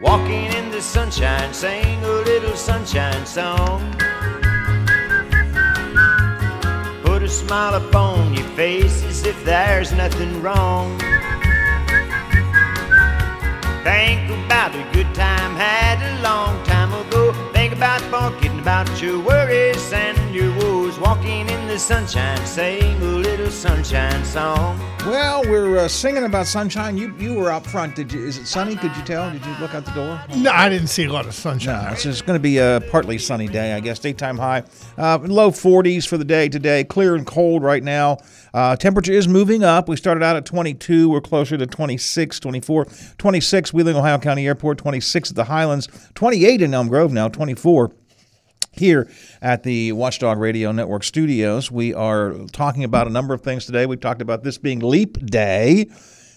Walking in the sunshine, sing a little sunshine song. Put a smile upon your face as if there's nothing wrong. Think about a good time had a long time ago. Think about forgetting about your worries and your woes. Walking in the sunshine, sing a little sunshine song. Well, we're uh, singing about sunshine. You you were up front. Did you? Is it sunny? Could you tell? Did you look out the door? No, I didn't see a lot of sunshine. No, it's going to be a partly sunny day, I guess. Daytime high, uh, low 40s for the day today. Clear and cold right now. Uh, temperature is moving up. We started out at 22. We're closer to 26, 24, 26. Wheeling, Ohio County Airport. 26 at the Highlands. 28 in Elm Grove now. 24 here at the Watchdog Radio Network studios. We are talking about a number of things today. We've talked about this being Leap Day.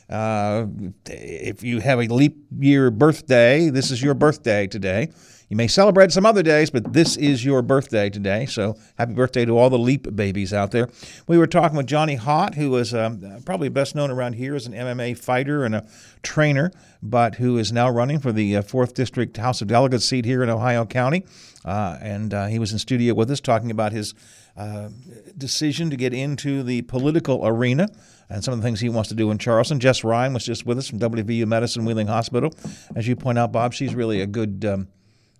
Uh, if you have a leap year birthday, this is your birthday today. You may celebrate some other days, but this is your birthday today. So happy birthday to all the leap babies out there. We were talking with Johnny Hott, who is um, probably best known around here as an MMA fighter and a trainer, but who is now running for the uh, 4th District House of Delegates seat here in Ohio County. Uh, and uh, he was in studio with us talking about his uh, decision to get into the political arena and some of the things he wants to do in Charleston. Jess Ryan was just with us from WVU Medicine Wheeling Hospital. As you point out, Bob, she's really a good. Um,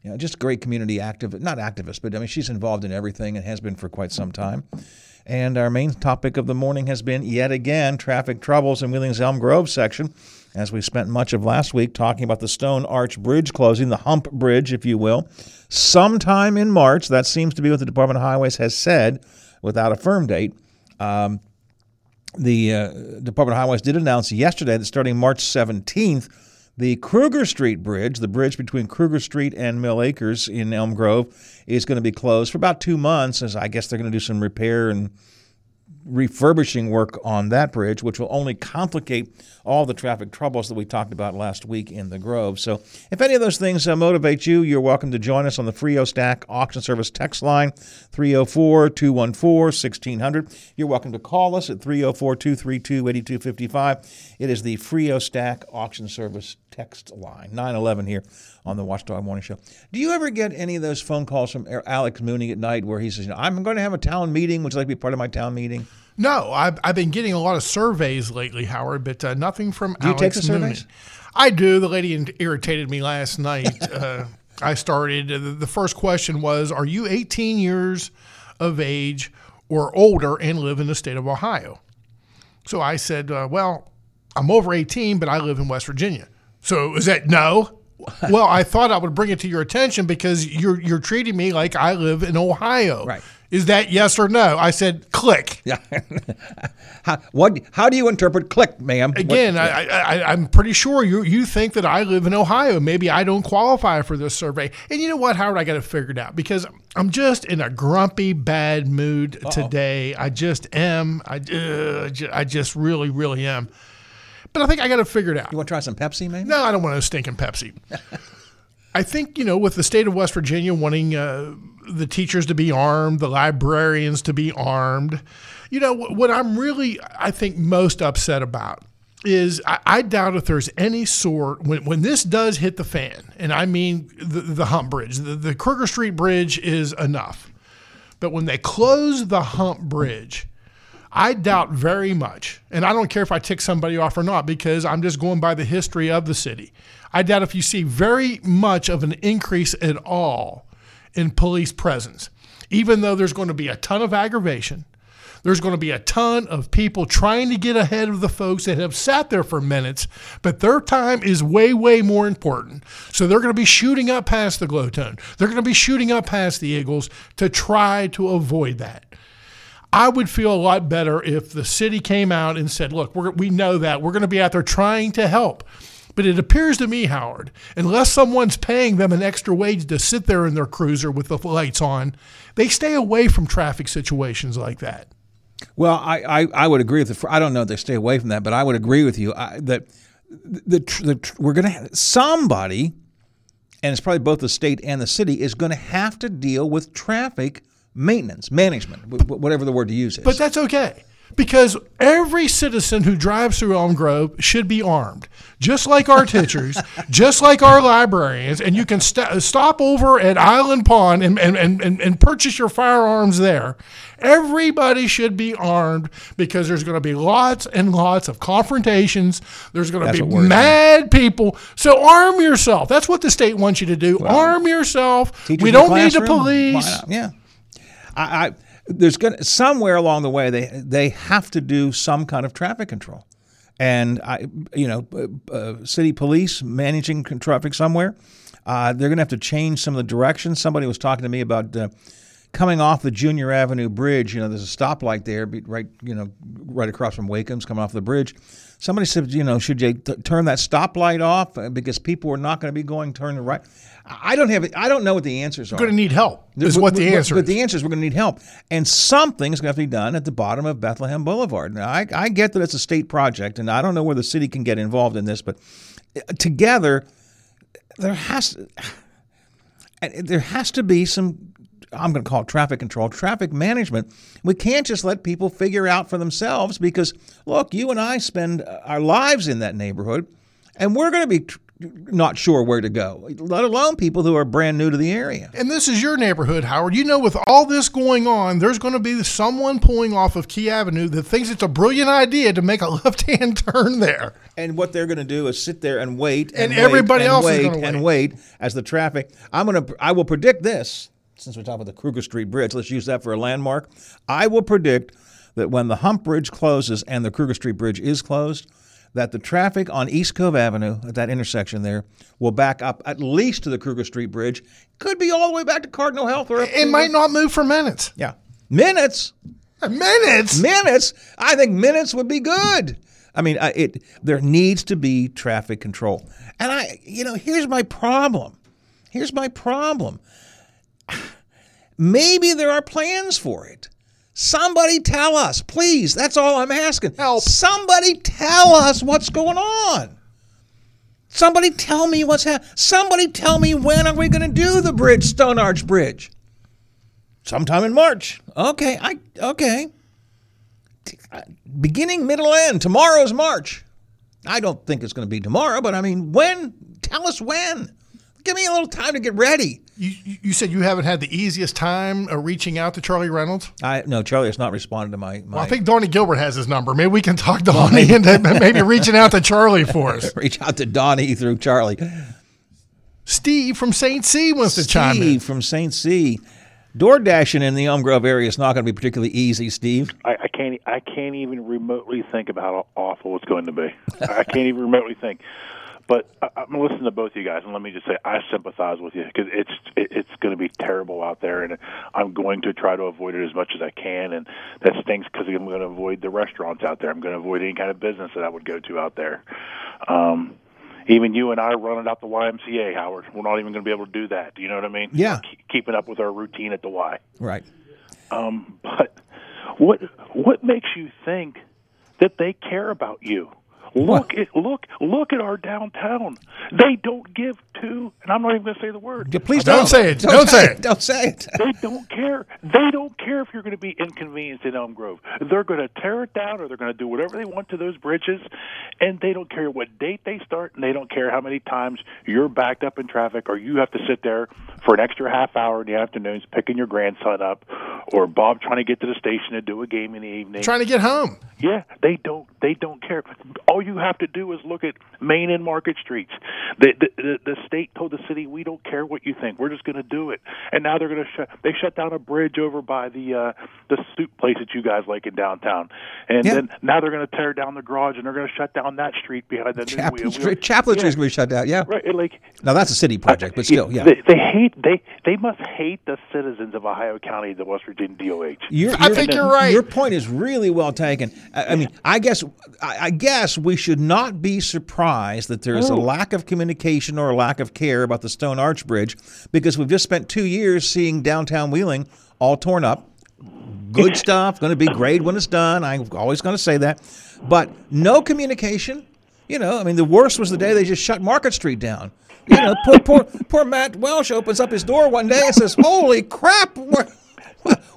you know, just a great community active, not activist, but I mean, she's involved in everything and has been for quite some time. And our main topic of the morning has been yet again traffic troubles in Wheeling's Elm Grove section, as we spent much of last week talking about the Stone Arch Bridge closing, the Hump Bridge, if you will, sometime in March. That seems to be what the Department of Highways has said without a firm date. Um, the uh, Department of Highways did announce yesterday that starting March 17th, the Kruger Street Bridge, the bridge between Kruger Street and Mill Acres in Elm Grove, is going to be closed for about two months, as I guess they're going to do some repair and refurbishing work on that bridge, which will only complicate all the traffic troubles that we talked about last week in the Grove. So, if any of those things uh, motivate you, you're welcome to join us on the Frio Stack Auction Service text line 304 214 1600. You're welcome to call us at 304 232 8255. It is the Frio Stack Auction Service text line 911 here on the Watchdog Morning Show. Do you ever get any of those phone calls from Alex Mooney at night where he says, you know, I'm going to have a town meeting? Would you like to be part of my town meeting? No, I've, I've been getting a lot of surveys lately, Howard, but uh, nothing from Alex. Do you Alex take the Mooney. surveys? I do. The lady irritated me last night. uh, I started. Uh, the first question was, "Are you 18 years of age or older and live in the state of Ohio?" So I said, uh, "Well, I'm over 18, but I live in West Virginia." So is that no? well, I thought I would bring it to your attention because you're you're treating me like I live in Ohio. Right. Is that yes or no? I said, click. Yeah. how, what, how do you interpret click, ma'am? What- Again, I, I, I'm pretty sure you you think that I live in Ohio. Maybe I don't qualify for this survey. And you know what, Howard? I got it figured out because I'm just in a grumpy, bad mood today. I just am. I, uh, I just really, really am. But I think I got to figure it out. you want to try some Pepsi, maybe? No, I don't want no stinking Pepsi. I think, you know, with the state of West Virginia wanting uh, the teachers to be armed, the librarians to be armed, you know, what, what I'm really, I think, most upset about is I, I doubt if there's any sort, when, when this does hit the fan, and I mean the, the hump bridge, the, the Kruger Street Bridge is enough. But when they close the hump bridge, I doubt very much, and I don't care if I tick somebody off or not because I'm just going by the history of the city. I doubt if you see very much of an increase at all in police presence, even though there's going to be a ton of aggravation. There's going to be a ton of people trying to get ahead of the folks that have sat there for minutes, but their time is way, way more important. So they're going to be shooting up past the Glowtone. They're going to be shooting up past the Eagles to try to avoid that. I would feel a lot better if the city came out and said, look, we know that. We're going to be out there trying to help. But it appears to me, Howard, unless someone's paying them an extra wage to sit there in their cruiser with the lights on, they stay away from traffic situations like that. Well, I, I, I would agree with the. I don't know if they stay away from that, but I would agree with you I, that the, the, the we're going to have somebody, and it's probably both the state and the city is going to have to deal with traffic maintenance, management, wh- wh- whatever the word to use is. But that's okay because every citizen who drives through Elm Grove should be armed, just like our teachers, just like our librarians, and you can st- stop over at Island Pond and, and, and, and, purchase your firearms there. Everybody should be armed because there's going to be lots and lots of confrontations. There's going to be what worries me. mad people. So arm yourself. That's what the state wants you to do. arm yourself. We don't need the police. Yeah, I, I there's gonna somewhere along the way they they have to do some kind of traffic control, and I you know uh, city police managing traffic somewhere. Uh, they're gonna have to change some of the directions. Somebody was talking to me about. Uh, Coming off the Junior Avenue Bridge, you know, there's a stoplight there, right, you know, right across from Wakeham's, coming off the bridge. Somebody said, you know, should you t- turn that stoplight off Uh, because people are not going to be going turn the right? I don't have, I don't know what the answers are. We're going to need help. Is But- what the but- answer But is. the answer is we're going to need help, and something is going to have to be done at the bottom of Bethlehem Boulevard. Now, I, I get that it's a state project, and I don't know where the city can get involved in this, but uh, together, there has there has to be some. I'm going to call it traffic control, traffic management. We can't just let people figure out for themselves because, look, you and I spend uh, our lives in that neighborhood, and we're going to be tr- not sure where to go, let alone people who are brand new to the area. And this is your neighborhood, Howard. You know, with all this going on, there's going to be someone pulling off of Key Avenue that thinks it's a brilliant idea to make a left hand turn there. And what they're going to do is sit there and wait, And wait, everybody and else is wait gonna and wait as the traffic. I'm going to. I will predict this. Since we're talking about the Kruger Street Bridge, let's use that for a landmark. I will predict that when the Hump Bridge closes and the Kruger Street Bridge is closed, that the traffic on East Cove Avenue at that intersection there will back up at least to the Kruger Street Bridge. Could be all the way back to Cardinal Health or It might not move for minutes. Yeah, minutes uh, Minutes? minutes. I think minutes would be good. I mean, I, it there needs to be traffic control, and I, you know, here's my problem. Here's my problem. Maybe there are plans for it. Somebody tell us, please. That's all I'm asking. Help. Somebody tell us what's going on. Somebody tell me what's happening. Somebody tell me when are we going to do the bridge, Stone Arch Bridge? Sometime in March. Okay, I okay. Uh, beginning, middle, end. Tomorrow's March. I don't think it's going to be tomorrow, but I mean, when? Tell us when. Give me a little time to get ready. You, you you said you haven't had the easiest time uh, reaching out to Charlie Reynolds. I no, Charlie has not responded to my. my Well, I think Donnie Gilbert has his number. Maybe we can talk to Donnie into maybe reaching out to Charlie for us. reach out to Donnie through Charlie. Steve from St. C wants to chime in. Steve from St. C. Door dashing in the Elm Grove area is not going to be particularly easy, Steve. I, I can't. I can't even remotely think about how awful it's going to be. I can't even remotely think. But I, I'm listening to both of you guys, and let me just say, I sympathize with you because it's it, it's going to be terrible out there, and I'm going to try to avoid it as much as I can. And that stinks because I'm going to avoid the restaurants out there. I'm going to avoid any kind of business that I would go to out there. Um, even you and I running out the YMCA, Howard, we're not even going to be able to do that. Do you know what I mean? Yeah. Keep- keeping up with our routine at the Y. Right. Um, but what what makes you think that they care about you? Look at look look at our downtown. They don't give two, and I'm not even going to say the word. Yeah, Please Don't don't, say it. Don't say it. Don't say it. They don't care. They don't care if you're going to be inconvenienced in Elm Grove. They're going to tear it down, or they're going to do whatever they want to those bridges, and they don't care what date they start, and they don't care how many times you're backed up in traffic, or you have to sit there for an extra half hour in the afternoons picking your grandson up, or Bob trying to get to the station to do a game in the evening. Trying to get home. Yeah, they don't. They don't care. All you have to do is look at Main and Market Streets. The the, the, the state told the city, "We don't care what you think. We're just going to do it." And now they're going to shut. They shut down a bridge over by the uh, the soup place that you guys like in downtown, and Yeah. then now they're going to tear down the garage and they're going to shut down that street behind the new Chapline wheel. Street, Chapline Street's going to be shut down. Yeah. Right, like Now that's a city project, but still, yeah. They, they hate. They they must hate the citizens of Ohio County, the West Virginia DOH. You're, I think you're right. Your point is really well taken. I, I mean, I guess I, I guess we should not be surprised that there is a oh. lack of communication or a lack of care about the Stone Arch Bridge because we've just spent two years seeing downtown Wheeling all torn up. Good stuff, going to be great when it's done. I'm always going to say that, but no communication. You know, I mean, the worst was the day they just shut Market Street down. You know, poor, poor, poor Matt Welch opens up his door one day and says, "Holy crap! What,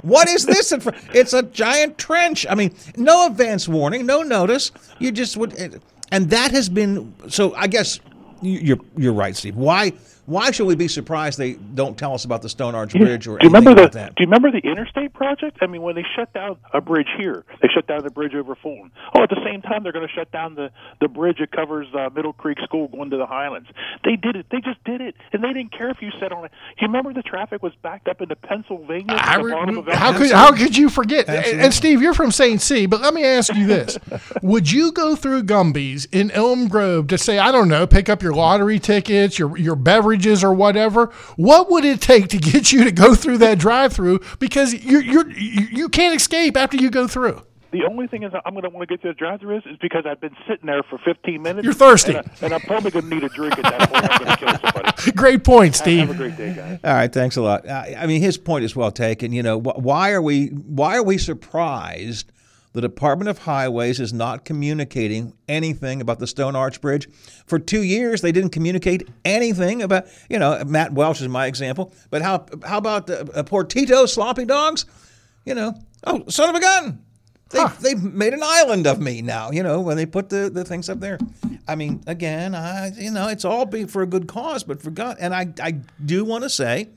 what is this? It's a giant trench. I mean, no advance warning, no notice. You just would, and that has been. So I guess you're you're right, Steve. Why why should we be surprised they don't tell us about the Stone Arch Bridge or do you anything remember the about that? Do you remember the interstate project? I mean, when they shut down a bridge here, they shut down the bridge over Fulton. Oh, at the same time, they're going to shut down the the bridge that covers uh, Middle Creek School going to the Highlands. They did it. They just did it, and they didn't care if you sat on it. You remember the traffic was backed up into Pennsylvania. I at the bottom re- of how could how could you forget? And, Absolutely. and Steve, you're from St. C, but let me ask you this: Would you go through Gumby's in Elm Grove to say, I don't know, pick up your lottery tickets, your your beverages, or whatever? What would it take to get you to go through that drive-through? Because you're you're you you can't escape after you go through. The only thing is I'm going to want to get to the drive-through is, is because I've been sitting there for 15 minutes. You're thirsty. and, I, and I'm probably going to need a drink at that point. I'm going to kill somebody. Great point, Steve. Have a great day, guys. All right, thanks a lot. I, I mean, his point is well taken. You know, why are we why are we surprised the Department of Highways is not communicating anything about the Stone Arch Bridge? For two years, they didn't communicate anything about. You know, Matt Welch is my example. But how how about the, uh, poor Tito Sloppy Dogs? You know, oh son of a gun. They, They've made an island of me now, you know, when they put the, the things up there. I mean, again, I, you know, it's all be for a good cause, but for God, and I, I do want to say,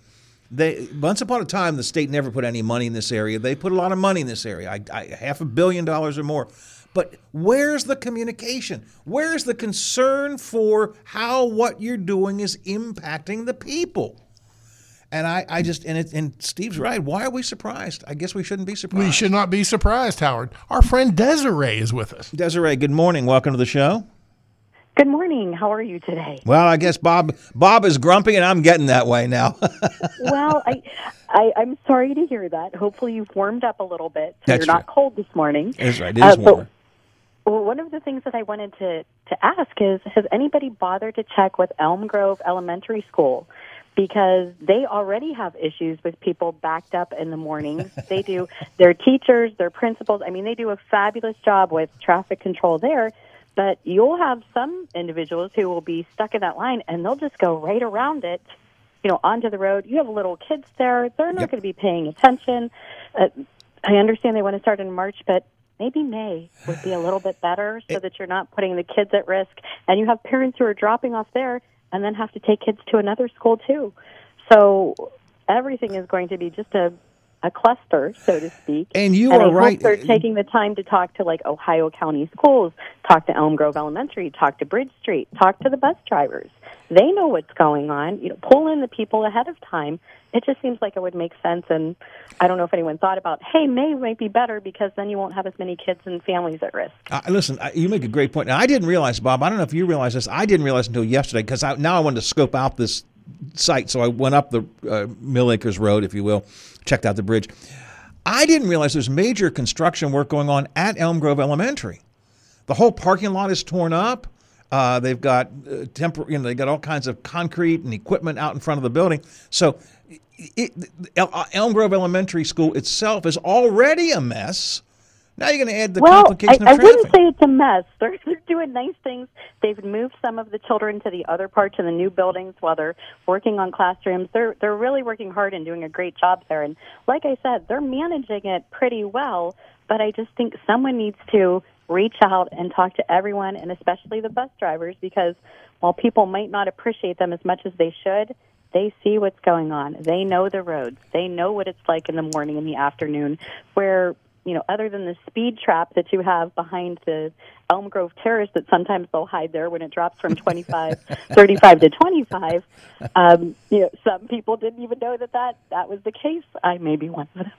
they once upon a time the state never put any money in this area. They put a lot of money in this area, I, I, half a billion dollars or more. But where's the communication? Where's the concern for how what you're doing is impacting the people? And I, I just and it, and Steve's right. Why are we surprised? I guess we shouldn't be surprised. We should not be surprised, Howard. Our friend Desiree is with us. Desiree, good morning. Welcome to the show. Good morning. How are you today? Well, I guess Bob Bob is grumpy, and I'm getting that way now. well, I, I, I'm sorry to hear that. Hopefully, you've warmed up a little bit, so That's you're not cold this morning. That's right. It Uh, is warmer. Well, one of the things that I wanted to to ask is, has anybody bothered to check with Elm Grove Elementary School? Because they already have issues with people backed up in the mornings. they do their teachers, their principals. I mean, they do a fabulous job with traffic control there. But you'll have some individuals who will be stuck in that line, and they'll just go right around it you know, onto the road. You have little kids there; they're not Yep. going to be paying attention. Uh, I understand they want to start in March, but maybe May would be a little bit better, so that you're not putting the kids at risk. And you have parents who are dropping off there and then have to take kids to another school too. So everything is going to be just a a cluster, so to speak. And you I are hope right. They're taking the time to talk to like Ohio County Schools, talk to Elm Grove Elementary, talk to Bridge Street, talk to the bus drivers. They know what's going on. You know, pull in the people ahead of time. It just seems like it would make sense. And I don't know if anyone thought about, hey, May might be better because then you won't have as many kids and families at risk. Uh, listen, you make a great point. Now, I didn't realize, Bob. I don't know if you realize this. I didn't realize until yesterday because I, now I wanted to scope out this site. So I went up the uh, Mill Acres Road, if you will, checked out the bridge. I didn't realize there's major construction work going on at Elm Grove Elementary. The whole parking lot is torn up. Uh, they've got uh, you know, they got all kinds of concrete and equipment out in front of the building. So, it, El- uh, Elm Grove Elementary School itself is already a mess. Now you're going to add the well, I, complication I of traffic. wouldn't say it's a mess. They're, they're doing nice things. They've moved some of the children to the other parts of the new buildings while they're working on classrooms. They're they're really working hard and doing a great job there. And like I said, they're managing it pretty well. But I just think someone needs to reach out and talk to everyone, and especially the bus drivers, because while people might not appreciate them as much as they should, they see what's going on. They know the roads. They know what it's like in the morning and the afternoon, where you know, other than the speed trap that you have behind the Elm Grove Terrace that sometimes they'll hide there when it drops from 25, 35 to 25, um, you know, some people didn't even know that that, that was the case. I may be one of them.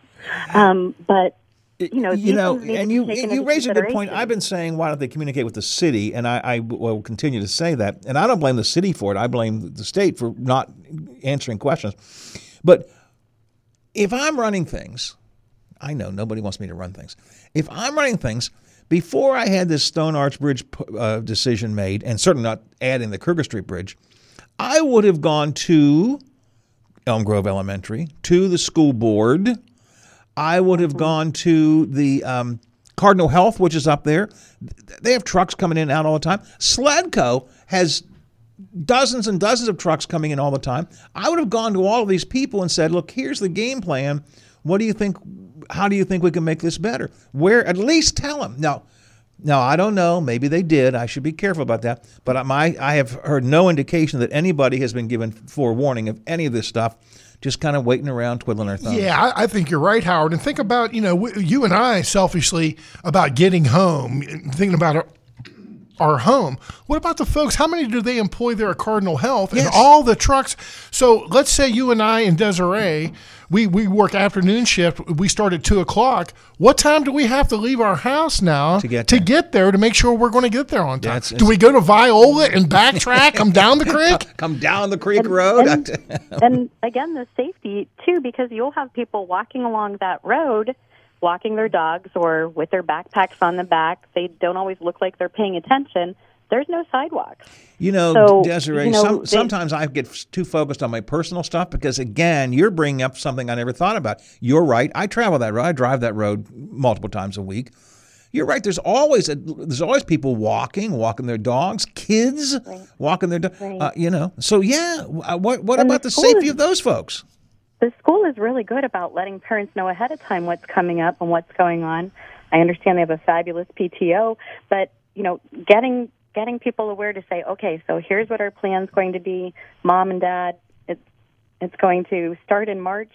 Um, but, you know, you know, things need to and you taken you raise a good point. I've been saying, why don't they communicate with the city? And I, I will continue to say that. And I don't blame the city for it. I blame the state for not answering questions. But if I'm running things, I know nobody wants me to run things. If I'm running things, before I had this Stone Arch Bridge uh, decision made, and certainly not adding the Kruger Street Bridge, I would have gone to Elm Grove Elementary, to the school board. I would have gone to the um, Cardinal Health, which is up there. They have trucks coming in and out all the time. Sledco has dozens and dozens of trucks coming in all the time. I would have gone to all of these people and said, look, here's the game plan. What do you think? How do you think we can make this better? Where at least tell them now. Now I don't know. Maybe they did. I should be careful about that. But my I have heard no indication that anybody has been given forewarning of any of this stuff. Just kind of waiting around, twiddling our thumbs. Yeah, I, I think you're right, Howard. And think about you know w- you and I selfishly about getting home, thinking about our, our home. What about the folks? How many do they employ there at Cardinal Health and all the trucks? So let's say you and I and Desiree, we, we work afternoon shift. We start at two o'clock. What time do we have to leave our house now To get to there. get there to make sure we're going to get there on time? That's- do we go to Viola and backtrack, come down the creek? Come down the creek road. And, and again, the safety too, because you'll have people walking along that road, walking their dogs or with their backpacks on the back. They don't always look like they're paying attention. There's no sidewalks. You know, So, Desiree, you know, some, they- sometimes I get too focused on my personal stuff because, again, you're bringing up something I never thought about. You're right. I travel that road. I drive that road multiple times a week. You're right. There's always a, there's always people walking, walking their dogs, kids walking their dogs. Uh, you know, so yeah. uh, What what And about the school safety is- of those folks? The school is really good about letting parents know ahead of time what's coming up and what's going on. I understand they have a fabulous PTO, but you know, getting getting people aware to say, okay, so here's what our plan's going to be. Mom and Dad, it's it's going to start in March.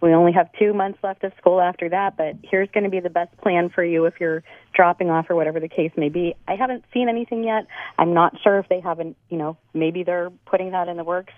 We only have two months left of school after that, but here's going to be the best plan for you if you're dropping off or whatever the case may be. I haven't seen anything yet. I'm not sure if they haven't, you know, maybe they're putting that in the works.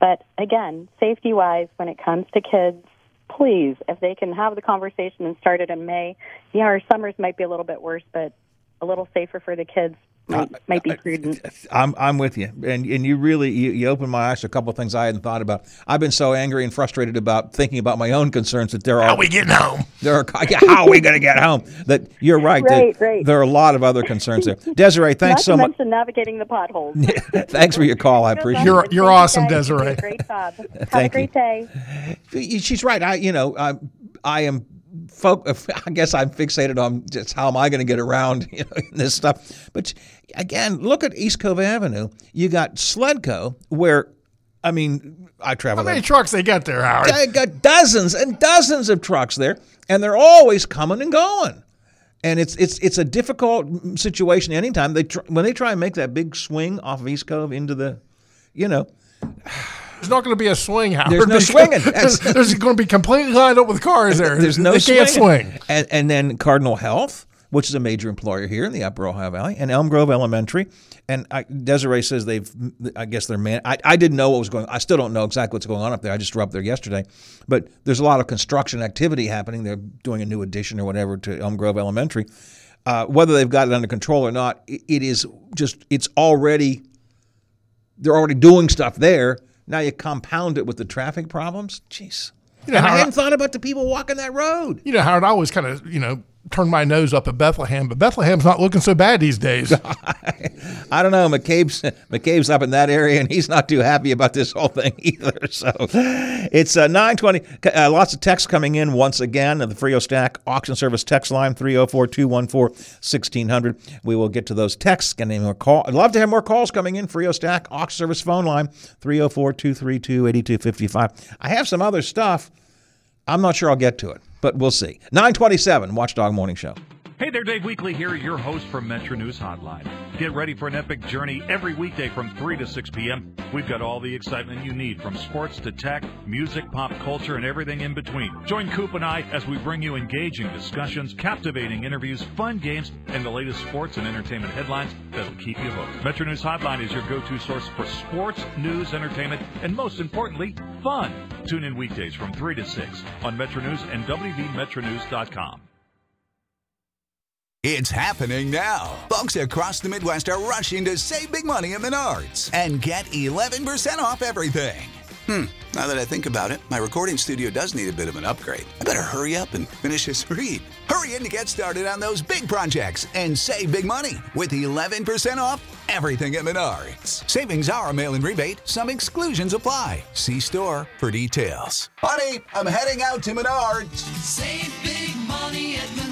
But again, safety wise, when it comes to kids, please, if they can have the conversation and start it in May, yeah, our summers might be a little bit worse, but a little safer for the kids might, uh, might be uh, prudent. I'm I'm with you, and and you really you, you opened my eyes to a couple of things I hadn't thought about. I've been so angry and frustrated about thinking about my own concerns that there are How we getting home? There are how are we going to get home? That you're right. that Right, right. There are a lot of other concerns there. Desiree, thanks to so much. mention navigating the potholes. thanks for your call. I appreciate You're- Thank you're you, awesome, guys. Desiree. Great job. Have a Thank great day. She's right. I you know I I am. I guess I'm fixated on just how am I going to get around you know, in this stuff. But again, look at East Cove Avenue. You got Sledco, where I mean, I travel How many trucks they got there, Howard? I got dozens and dozens of trucks there, and they're always coming and going. And it's it's it's a difficult situation anytime they tr- when they try and make that big swing off of East Cove into the, you know, There's not going to be a swing, Howard. There's no swinging. There's, there's going to be completely lined up with cars there. there's no they swinging. can't swing. And, and then Cardinal Health, which is a major employer here in the Upper Ohio Valley, and Elm Grove Elementary. And I, Desiree says they've, I guess they're man. I, I didn't know what was going. On. I still don't know exactly what's going on up there. I just drove up there yesterday, but there's a lot of construction activity happening. They're doing a new addition or whatever to Elm Grove Elementary. Uh, whether they've got it under control or not, it, it is just it's already they're already doing stuff there. Now you compound it with the traffic problems. Jeez. You know, and I hadn't thought about the people walking that road. You know, Howard, I always kind of, you know, turn my nose up at Bethlehem, but Bethlehem's not looking so bad these days. I don't know. McCabe's McCabe's up in that area, and he's not too happy about this whole thing either. So it's uh, nine twenty. Uh, lots of texts coming in once again. At the Frio Stack auction service text line 304-214-1600. We will get to those texts. Get any more call. I'd love to have more calls coming in. Frio Stack auction service phone line 304-232-8255. I have some other stuff. I'm not sure I'll get to it, but we'll see. 927 Watchdog Morning Show. Hey there, Dave Weekley here, your host from Metro News Hotline. Get ready for an epic journey every weekday from 3 to 6 p.m. We've got all the excitement you need from sports to tech, music, pop culture, and everything in between. Join Coop and I as we bring you engaging discussions, captivating interviews, fun games, and the latest sports and entertainment headlines that'll keep you hooked. Metro News Hotline is your go-to source for sports, news, entertainment, and most importantly, fun. Tune in weekdays from 3 to 6 on Metro News and WVMetroNews.com. It's happening now. Folks across the Midwest are rushing to save big money at Menards and get 11% off everything. Hmm, now that I think about it, my recording studio does need a bit of an upgrade. I better hurry up and finish this read. Hurry in to get started on those big projects and save big money with 11% off everything at Menards. Savings are a mail in rebate, some exclusions apply. See store for details. Honey, I'm heading out to Menards. Save big money at Menards.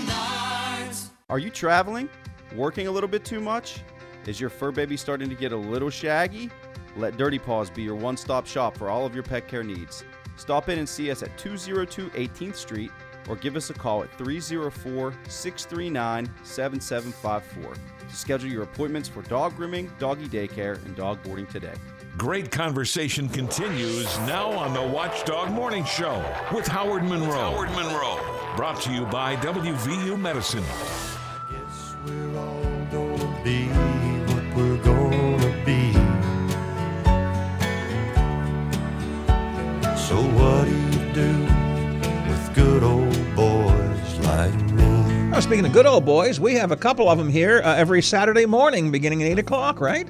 Are you traveling? Working a little bit too much? Is your fur baby starting to get a little shaggy? Let Dirty Paws be your one stop shop for all of your pet care needs. Stop in and see us at 202 18th Street or give us a call at 304 639 7754 to schedule your appointments for dog grooming, doggy daycare, and dog boarding today. Great conversation continues now on the Watchdog Morning Show with Howard Monroe. Howard Monroe. Brought to you by WVU Medicine. We're all gonna be what we're gonna be. So what do you do with good old boys like me? Speaking of good old boys, we have a couple of them here uh, every Saturday morning beginning at 8 o'clock, right?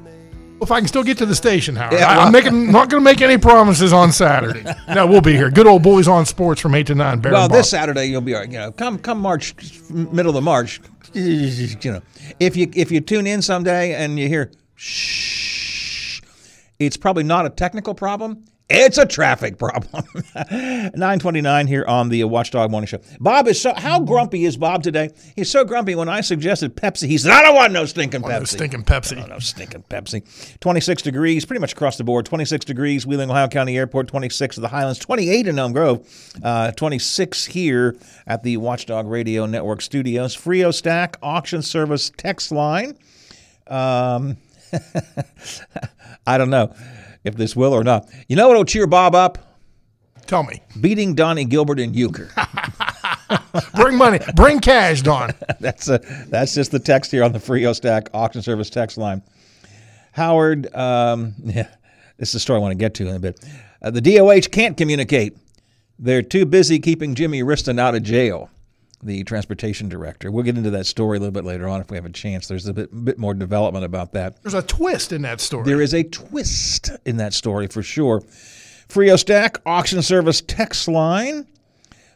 If I can still get to the station, Howard. Yeah, well- am making not going to make any promises on Saturday. no, we'll be here. Good old boys on sports from eight to nine. Bear well, this Saturday you'll be all right. You know, come come March, middle of March. You know, if you if you tune in someday and you hear shh, it's probably not a technical problem. It's a traffic problem. 929 here on the Watchdog Morning Show. Bob is so, how grumpy is Bob today? He's so grumpy when I suggested Pepsi. He said, I don't want no stinking Oh, Pepsi. no stinking Pepsi. No, no stinking Pepsi. 26 degrees, pretty much across the board. 26 degrees, Wheeling, Ohio County Airport. 26 at the Highlands. 28 in Elm Grove. Uh, 26 here at the Watchdog Radio Network studios. Frio Stack Auction Service text line. Um, I don't know if this will or not. You know what will cheer Bob up? Tell me. Beating Donnie Gilbert in euchre. Bring money. Bring cash, Don. that's a, that's just the text here on the Frio Stack Auction Service text line. Howard, um, yeah, this is a story I want to get to in a bit. Uh, the DOH can't communicate. They're too busy keeping Jimmy Wriston out of jail, the transportation director. We'll get into that story a little bit later on if we have a chance. There's a bit, bit more development about that. There's a twist in that story. There is a twist in that story for sure. Frio Stack Auction Service text line.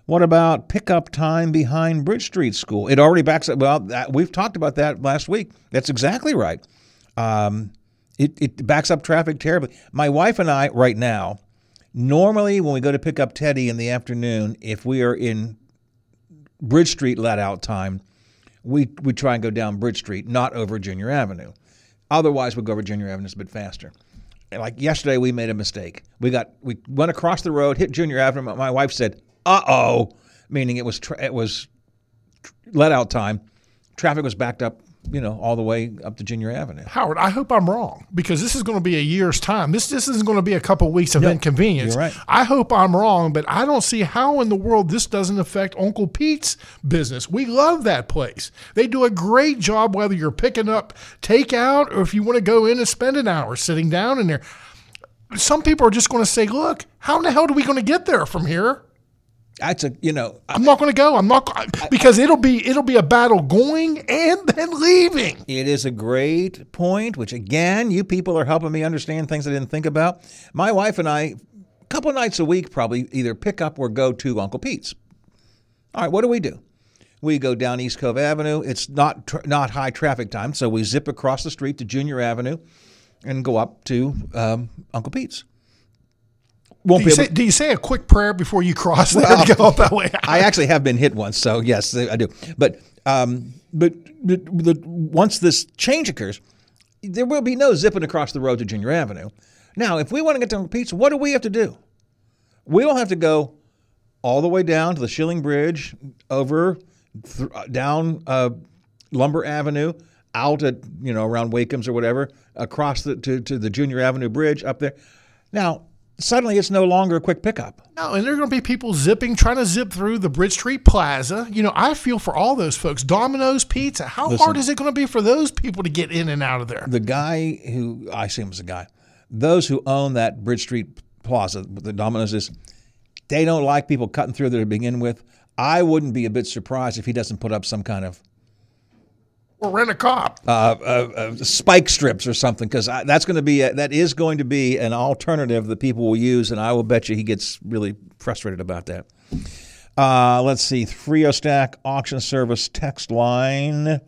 What about pickup time behind Bridge Street School? It already backs up. Well, that, we've talked about that last week. That's exactly right. Um, it, it backs up traffic terribly. My wife and I, right now, normally when we go to pick up Teddy in the afternoon, if we are in Bridge Street let out time, we we try and go down Bridge Street, not over Junior Avenue. Otherwise, we go over Junior Avenue. A bit faster. Like yesterday, we made a mistake. We got we went across the road, hit Junior Avenue. My wife said, "Uh oh," meaning it was tra- it was let out time. Traffic was backed up, you know, all the way up to Junior Avenue. Howard, I hope I'm wrong because this is going to be a year's time. This this isn't going to be a couple weeks of inconvenience. you're right. I hope I'm wrong, but I don't see how in the world this doesn't affect Uncle Pete's business. We love that place. They do a great job whether you're picking up takeout or if you want to go in and spend an hour sitting down in there. Some people are just going to say, "Look, how in the hell are we going to get there from here?" That's a you know I'm not going to go. I'm not because it'll be it'll be a battle going and then leaving. It is a great point, which again, you people are helping me understand things I didn't think about. My wife and I, a couple nights a week, probably either pick up or go to Uncle Pete's. All right, what do we do? We go down East Cove Avenue. It's not tr- not high traffic time, so we zip across the street to Junior Avenue, and go up to um, Uncle Pete's. Won't Do be you, say, do you say a quick prayer before you cross there Well, to go that way? I actually have been hit once, so yes, I do. But um, but, but the, once this change occurs, there will be no zipping across the road to Junior Avenue. Now, if we want to get to Uncle Pete's, what do we have to do? We don't have to go all the way down to the Shilling Bridge, over th- down uh, Lumber Avenue, out at you know around Wakeham's or whatever, across the to, to the Junior Avenue Bridge up there. Now, suddenly it's no longer a quick pickup. No, and there are going to be people zipping, trying to zip through the Bridge Street Plaza. You know, I feel for all those folks. Domino's Pizza. How Listen. hard is it going to be for those people to get in and out of there? the guy who I see him as a guy, those who own that Bridge Street Plaza, the Domino's is, they don't like people cutting through there to begin with. I wouldn't be a bit surprised if he doesn't put up some kind of Or rent a cop. uh, uh, uh, spike strips or something, because that's going to be a, that is going to be an alternative that people will use, and I will bet you he gets really frustrated about that. Uh, let's see, Frio Stack auction service text line.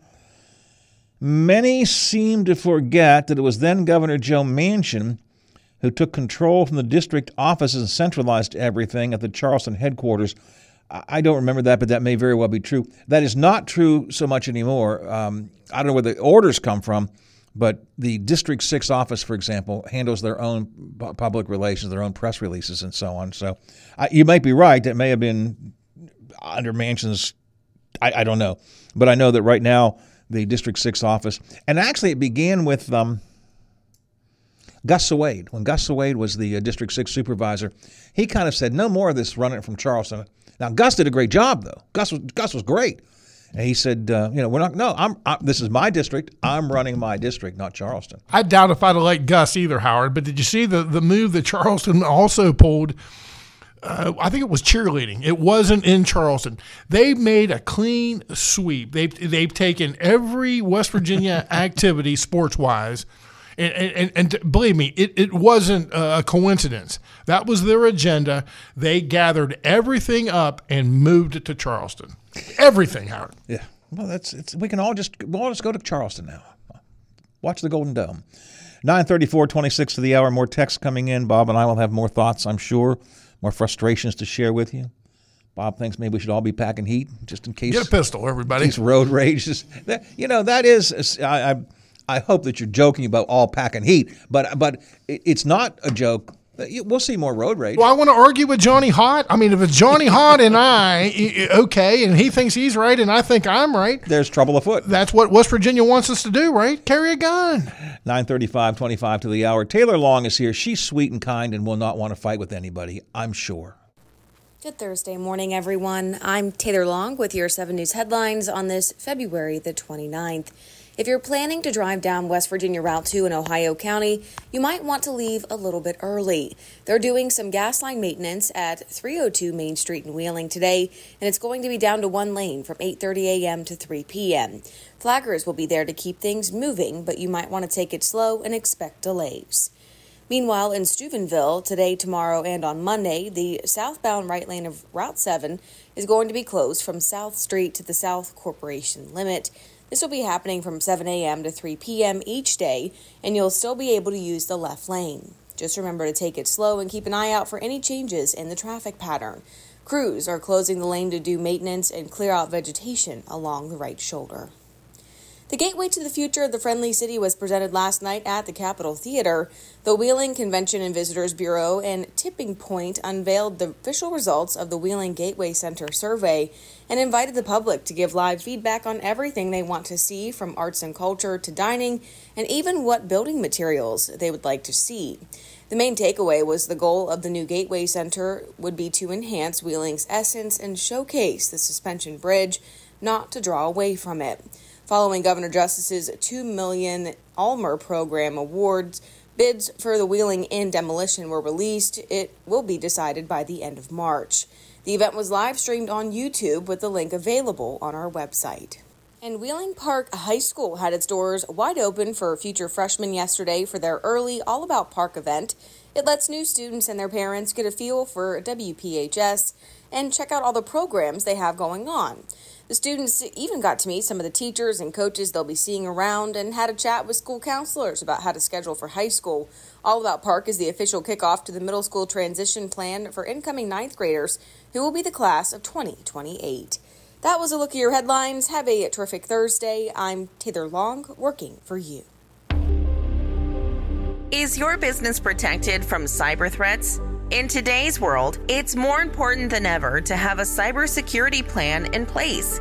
Many seem to forget that it was then Governor Joe Manchin who took control from the district offices and centralized everything at the Charleston headquarters. I I don't remember that, but that may very well be true. That is not true so much anymore. Um, I don't know where the orders come from, but the District 6 office, for example, handles their own public relations, their own press releases, and so on. So uh, you might be right. That may have been under Manchin's, I, I don't know, but I know that right now the District Six office, and actually it began with um, Gus Sawade. When Gus Sawade was the uh, District Six supervisor, he kind of said, "No more of this running from Charleston." Now Gus did a great job though. Gus was Gus was great. And he said, uh, "You know, we're not. No, I'm. I, this is my district. I'm running my district, not Charleston." I doubt if I'd liked Gus either, Howard. But did you see the the move that Charleston also pulled? Uh, I think it was cheerleading. It wasn't in Charleston. They made a clean sweep. They've they've taken every West Virginia activity sports wise. And, and, and believe me, it, it wasn't a coincidence. That was their agenda. They gathered everything up and moved it to Charleston. Everything, Howard. Yeah. Well, that's it's. We can all just we'll all just go to Charleston now. Watch the Golden Dome. 934, 26 to the hour. More texts coming in. Bob and I will have more thoughts, I'm sure. More frustrations to share with you. Bob thinks maybe we should all be packing heat just in case. Get a pistol, everybody. in road rage. You know that is. I, I I hope that you're joking about all pack and heat, but but it's not a joke. We'll see more road rage. Well, I want to argue with Johnny Hot. I mean, if it's Johnny Hot and I, i- i- okay, and he thinks he's right and I think I'm right, There's trouble afoot. that's what West Virginia wants us to do, right? Carry a gun. 935, 25 to the hour. Taylor Long is here. She's sweet and kind and will not want to fight with anybody, I'm sure. Good Thursday morning, everyone. I'm Taylor Long with your 7 News headlines on this February the 29th. If you're planning to drive down West Virginia Route 2 in Ohio County, you might want to leave a little bit early. They're doing some gas line maintenance at 302 Main Street in Wheeling today, and it's going to be down to one lane from 8:30 a.m. to 3 p.m. Flaggers will be there to keep things moving, but you might want to take it slow and expect delays. Meanwhile, in Steubenville, today, tomorrow, and on Monday, the southbound right lane of Route 7 is going to be closed from South Street to the South Corporation limit. This will be happening from 7 a.m. to 3 p.m. each day, and you'll still be able to use the left lane. Just remember to take it slow and keep an eye out for any changes in the traffic pattern. Crews are closing the lane to do maintenance and clear out vegetation along the right shoulder. The Gateway to the Future of the Friendly City was presented last night at the Capitol Theater. The Wheeling Convention and Visitors Bureau and Tipping Point unveiled the official results of the Wheeling Gateway Center survey and invited the public to give live feedback on everything they want to see from arts and culture to dining and even what building materials they would like to see. The main takeaway was the goal of the new Gateway Center would be to enhance Wheeling's essence and showcase the suspension bridge, not to draw away from it. Following Governor Justice's $2 million AMLER program awards, bids for the Wheeling Inn demolition were released. It will be decided by the end of March. The event was live streamed on YouTube with the link available on our website. And Wheeling Park High School had its doors wide open for future freshmen yesterday for their early All About Park event. It lets new students and their parents get a feel for WPHS and check out all the programs they have going on. The students even got to meet some of the teachers and coaches they'll be seeing around and had a chat with school counselors about how to schedule for high school. All About Park is the official kickoff to the middle school transition plan for incoming ninth graders who will be the class of 2028. That was a look at your headlines. Have a terrific Thursday. I'm Taylor Long, working for you. Is your business protected from cyber threats? In today's world, it's more important than ever to have a cybersecurity plan in place.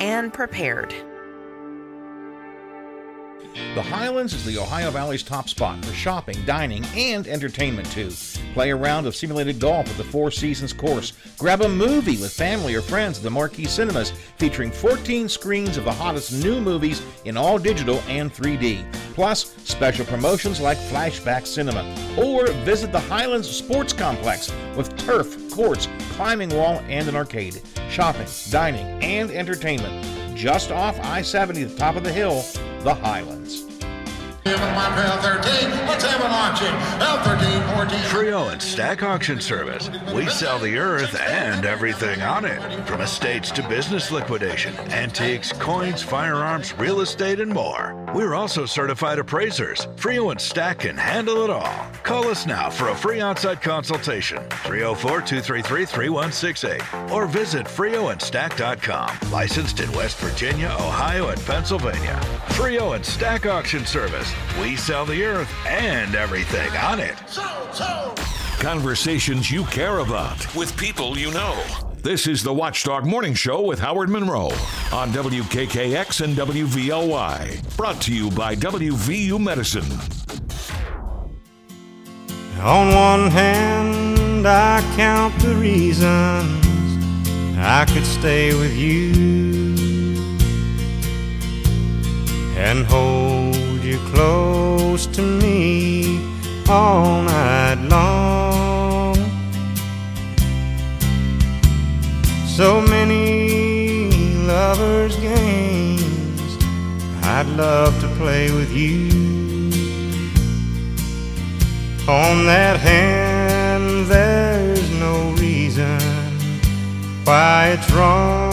and prepared. The Highlands is the Ohio Valley's top spot for shopping, dining, and entertainment too. Play a round of simulated golf at the Four Seasons course. Grab a movie with family or friends at the Marquee Cinemas, featuring 14 screens of the hottest new movies in all digital and 3D. Plus, special promotions like Flashback Cinema. Or visit the Highlands Sports Complex with turf, courts, climbing wall, and an arcade. Shopping, dining, and entertainment just off I 70, the top of the hill, the Highlands. L13, let's have an auction. L13, 14. Frio and Stack Auction Service. We sell the earth and everything on it, from estates to business liquidation, antiques, coins, firearms, real estate, and more. We're also certified appraisers. Frio and Stack can handle it all. Call us now for a free on-site consultation. 304-233-3168 or visit frioandstack.com. Licensed in West Virginia, Ohio, and Pennsylvania. Frio and Stack Auction Service. We sell the earth and everything on it. So, so conversations you care about with people you know. This is the Watchdog Morning Show with Howard Monroe on WKKX and WVLY. Brought to you by WVU Medicine. On one hand, I count the reasons I could stay with you and hold you close to me all night long. So many lovers' games I'd love to play with you. On that hand, there's no reason why it's wrong.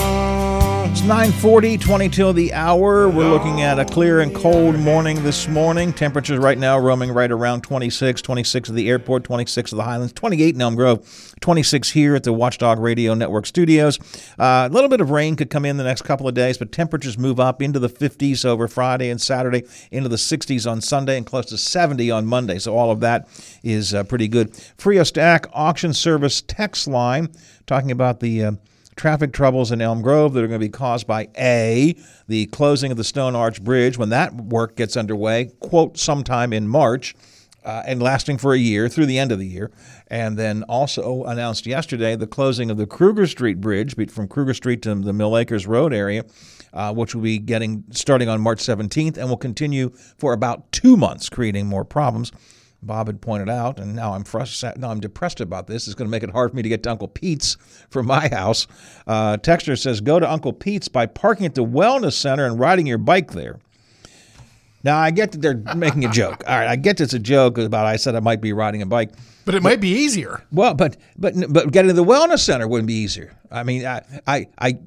It's 940, 22 of the hour. We're looking at a clear and cold morning this morning. Temperatures right now roaming right around 26, 26 at the airport, 26 at the Highlands, 28 in Elm Grove, 26 here at the Watchdog Radio Network studios. Uh, a little bit of rain could come in the next couple of days, but temperatures move up into the 50s over Friday and Saturday, into the 60s on Sunday, and close to 70 on Monday. So all of that is uh, pretty good. Frio Stack Auction Service text line talking about the. Uh, traffic troubles in Elm Grove that are going to be caused by A, the closing of the Stone Arch Bridge when that work gets underway, quote, sometime in March. Uh, and lasting for a year through the end of the year. And then also announced yesterday the closing of the Kruger Street Bridge from Kruger Street to the Mill Acres Road area, uh, which will be getting starting on March 17th and will continue for about two months, creating more problems. Bob had pointed out, and now I'm frustrated. Now I'm depressed about this. It's going to make it hard for me to get to Uncle Pete's from my house. Uh, Texter says, "Go to Uncle Pete's by parking at the Wellness Center and riding your bike there." Now I get that they're making a joke. All right, I get it's a joke about I said I might be riding a bike, but it might be easier. Well, but but but getting to the Wellness Center wouldn't be easier. I mean, I I. I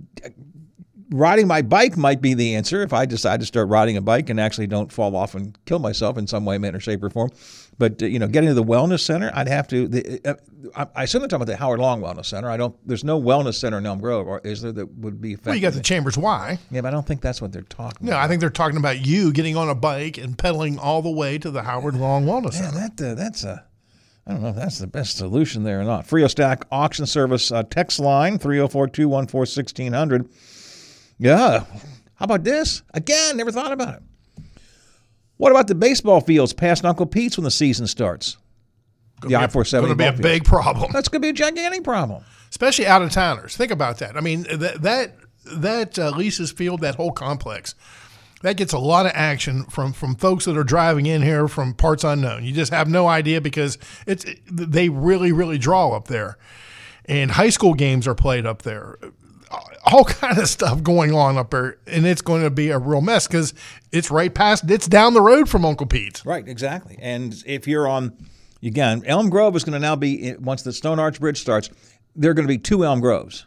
riding my bike might be the answer if I decide to start riding a bike and actually don't fall off and kill myself in some way, manner, shape, or form. But uh, you know, getting to the wellness center, I'd have to. The, uh, I, I assume they're talking about the Howard Long Wellness Center. I don't. There's no wellness center in Elm Grove, or is there that would be? Well, you got the Chambers Y. Yeah, but I don't think that's what they're talking. No, about. I think they're talking about you getting on a bike and pedaling all the way to the Howard Long Wellness yeah, Center. that uh, that's a. I don't know if that's the best solution there or not. Frio Stack Auction Service uh, text line 304 214 1600. Yeah. How about this? Again, never thought about it. What about the baseball fields past Uncle Pete's when the season starts? the I four seventy. Going to be a big problem. That's going to be a gigantic problem, especially out of towners. Think about that. I mean, that that that uh, Lisa's Field, that whole complex, that gets a lot of action from from folks that are driving in here from parts unknown. You just have no idea because it's they really really draw up there, and high school games are played up there all kind of stuff going on up there, and it's going to be a real mess because it's right past, it's down the road from Uncle Pete's. Right, exactly. And if you're on, again, Elm Grove is going to now be eh, once the Stone Arch Bridge starts, there are going to be two Elm Groves.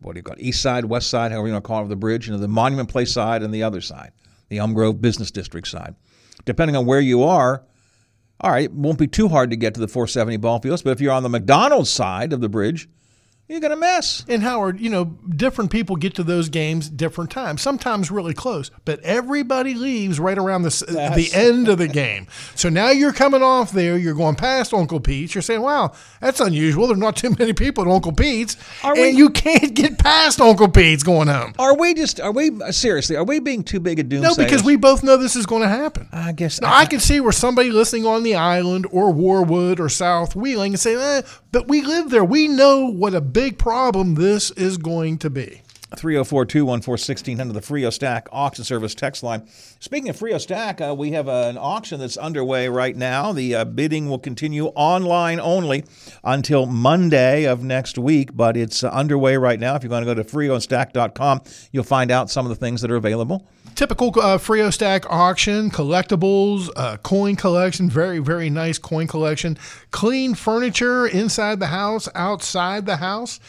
What do you it? East side, west side, however you want to call it, the bridge, you know, the Monument Place side and the other side, the Elm Grove Business District side. Depending on where you are, all right, it won't be too hard to get to the 470 ball fields, but if you're on the McDonald's side of the bridge, you got a mess. And Howard, you know, different people get to those games different times. Sometimes really close, but everybody leaves right around the That's- the end of the game. So now you're coming off there. You're going past Uncle Pete's. You're saying, "Wow, that's unusual. There's not too many people at Uncle Pete's, Are and we- you can't get past Uncle Pete's going home." Are we just, are we, seriously, are we being too big a doomsayers? No, because we both know this is going to happen. I guess. Now, I, can see where somebody listening on the island or Warwood or South Wheeling and say, eh, but we live there. We know what a big problem this is going to be. 304 214 1600, the Frio Stack auction service text line. Speaking of Frio Stack, uh, we have an auction that's underway right now. The uh, bidding will continue online only until Monday of next week, but it's uh, underway right now. If you're going to go to friostack.com, you'll find out some of the things that are available. Typical uh, Frio Stack auction, collectibles, uh, coin collection, very, very nice coin collection, clean furniture inside the house, outside the house.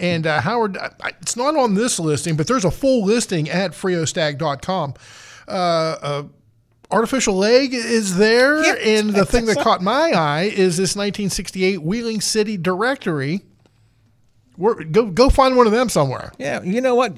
And uh, Howard, it's not on this listing, but there's a full listing at friostack.com. Uh, uh, artificial leg is there. And the thing that caught my eye is this 1968 Wheeling City directory. We're, go go find one of them somewhere. Yeah, you know what?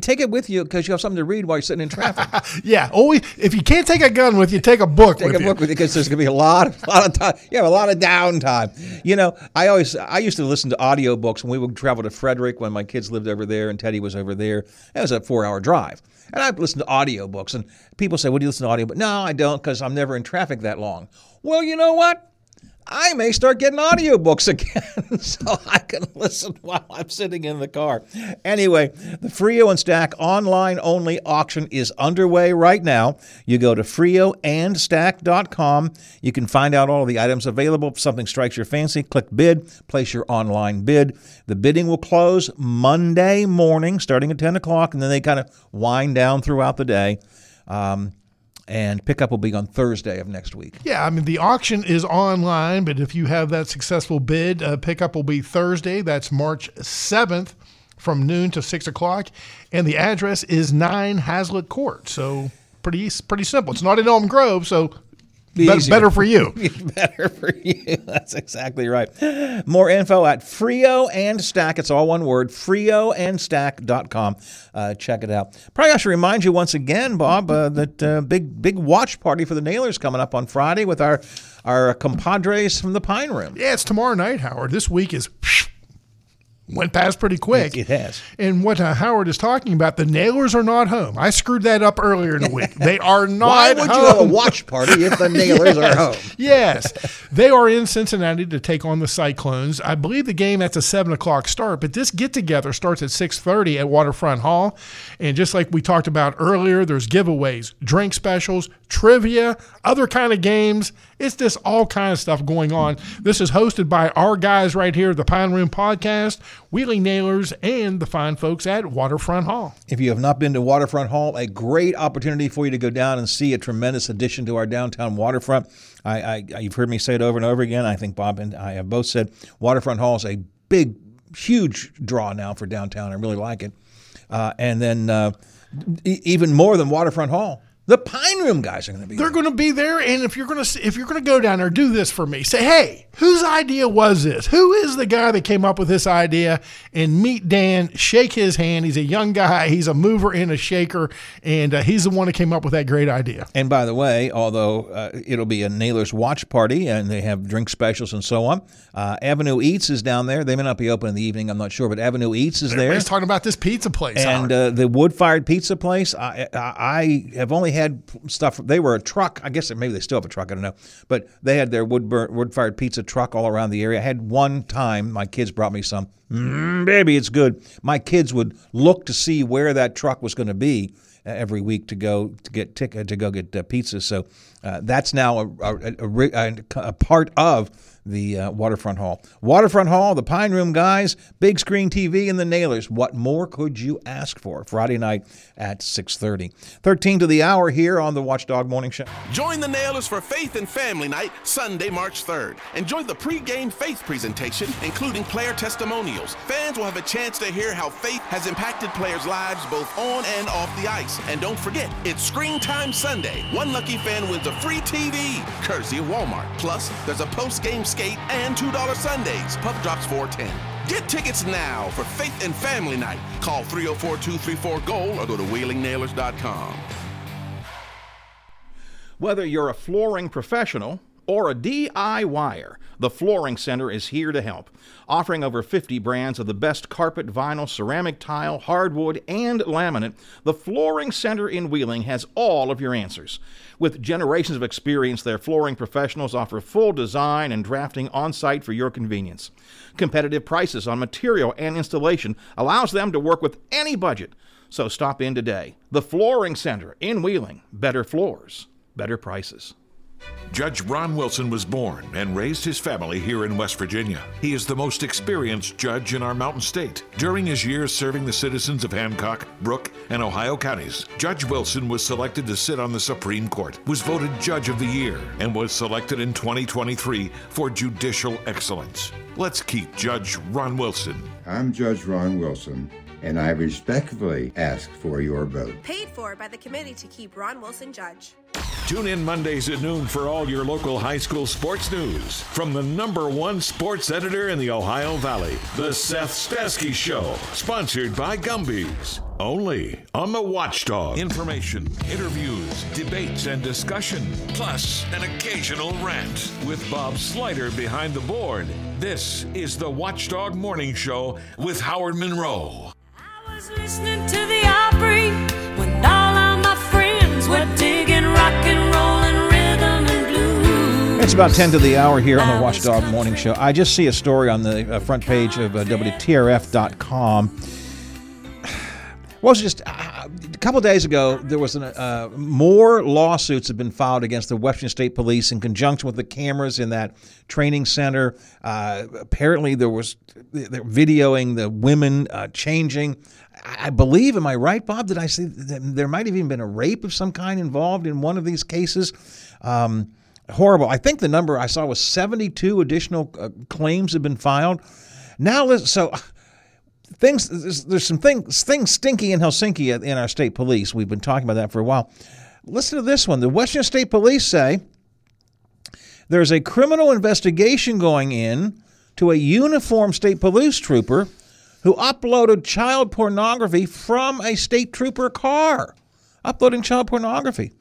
Take it with you because you have something to read while you're sitting in traffic. Yeah, always. If you can't take a gun with you, take a book Take with a you. book with you because there's going to be a lot, a lot of time. You have a lot of downtime. You know, I always, I used to listen to audiobooks when we would travel to Frederick when my kids lived over there and Teddy was over there. That was a four-hour drive, and I listened listen to audiobooks. And people say, "Well, do you listen to audio?" But no, I don't because I'm never in traffic that long. Well, you know what? I may start getting audiobooks again so I can listen while I'm sitting in the car. Anyway, the Frio and Stack online only auction is underway right now. You go to frioandstack.com. You can find out all the items available. If something strikes your fancy, click bid, place your online bid. The bidding will close Monday morning starting at 10 o'clock, and then they kind of wind down throughout the day. Um, and pickup will be on Thursday of next week. Yeah, I mean the auction is online, but if you have that successful bid, uh, pickup will be Thursday. That's March seventh, from noon to six o'clock, and the address is nine Hazlitt Court. So pretty pretty simple. It's not in Elm Grove, so Be easier. better for you. better for you. That's exactly right. More info at Frio and Stack. It's all one word, frioandstack.com. Uh, check it out. Probably I should remind you once again, Bob, uh, that uh, big big watch party for the Nailers coming up on Friday with our our compadres from the Pine Room. Yeah, it's tomorrow night, Howard. This week is went past pretty quick. It has. And what uh, Howard is talking about, the Nailers are not home. I screwed that up earlier in the week. They are not Why would home. you have a watch party if the Nailers Yes. are home? yes, they are in Cincinnati to take on the Cyclones. I believe the game that's a seven o'clock start, but this get together starts at six thirty at Waterfront Hall. And just like we talked about earlier, there's giveaways, drink specials, trivia, other kind of games. It's just all kind of stuff going on. This is hosted by our guys right here, the Pine Room Podcast, Wheeling Nailers, and the fine folks at Waterfront Hall. If you have not been to Waterfront Hall, a great opportunity for you to go down and see a tremendous addition to our downtown waterfront. I, I you've heard me say it over and over again. I think Bob and I have both said Waterfront Hall is a big, huge draw now for downtown. I really like it. Uh, and then uh, even more than Waterfront Hall, the Pine Room guys are going to be. They're going to be there, and if you're going to if you're going to go down there, do this for me. Say, hey, whose idea was this? Who is the guy that came up with this idea? And meet Dan, shake his hand. He's a young guy. He's a mover and a shaker, and uh, he's the one that came up with that great idea. And by the way, although uh, it'll be a Nailers watch party and they have drink specials and so on, uh, Avenue Eats is down there. They may not be open in the evening, I'm not sure, but Avenue Eats is there. Everybody's talking about this pizza place. and uh, the wood-fired pizza place. I, I I have only had stuff. They were a truck. I guess maybe they still have a truck. I don't know. But they had their wood burn, wood-fired pizza truck all around the area. I had one time. My kids brought me some. Mm, baby, it's good. My kids would look to see where that truck was going to be uh, every week to go to get ticket to go get uh, pizza. So uh, that's now a, a, a, a part of the uh, Waterfront Hall. Waterfront Hall, the Pine Room guys, big screen TV, and the Nailers. What more could you ask for? Friday night at 6.30. 13 to the hour here on the Watchdog Morning Show. Join the Nailers for Faith and Family Night, Sunday, March 3rd. Enjoy the pre-game faith presentation, including player testimonials. Fans will have a chance to hear how faith has impacted players' lives both on and off the ice. And don't forget, it's Screen Time Sunday. One lucky fan wins a free TV, courtesy of Walmart. Plus, there's a post-game skate and $2 Sundays. Puck drops 410. Get tickets now for Faith and Family Night. Call 304-234-GOAL or go to wheelingnailers.com. Whether you're a flooring professional or a DIYer, The Flooring Center is here to help, offering over 50 brands of the best carpet, vinyl, ceramic tile, hardwood, and laminate. The Flooring Center in Wheeling has all of your answers. With generations of experience, their flooring professionals offer full design and drafting on site for your convenience. Competitive prices on material and installation allows them to work with any budget. So stop in today. The Flooring Center in Wheeling. Better floors, better prices. Judge Ron Wilson was born and raised his family here in West Virginia. He is the most experienced judge in our mountain state. During his years serving the citizens of Hancock, Brooke, and Ohio counties, Judge Wilson was selected to sit on the Supreme Court, was voted Judge of the Year, and was selected in 2023 for judicial excellence. Let's keep Judge Ron Wilson. I'm Judge Ron Wilson, and I respectfully ask for your vote. Paid for by the committee to keep Ron Wilson judge. Tune in Mondays at noon for all your local high school sports news from the number one sports editor in the Ohio Valley, The Seth Stasky Show, sponsored by Gumby's. Only on the Watchdog. Information, interviews, debates, and discussion, plus an occasional rant with Bob Slider behind the board. This is the Watchdog Morning Show with Howard Monroe. was listening to the Opry when all of my friends were digging It's about 10 to the hour here on the Watchdog Morning Show. I just see a story on the uh, front page of uh, WTRF.com. Was just uh, a couple days ago there was an, uh, more lawsuits have been filed against the Western State Police in conjunction with the cameras in that training center. Uh, apparently there was they're videoing the women uh, changing. I believe, am I right, Bob? Did I see that there might have even been a rape of some kind involved in one of these cases? Um, horrible. I think the number I saw was 72 additional uh, claims have been filed. Now, so things there's, there's some things things stinky in Helsinki in our state police. We've been talking about that for a while. Listen to this one. The Western State Police say there's a criminal investigation going in to a uniformed state police trooper who uploaded child pornography from a state trooper car. Uploading child pornography.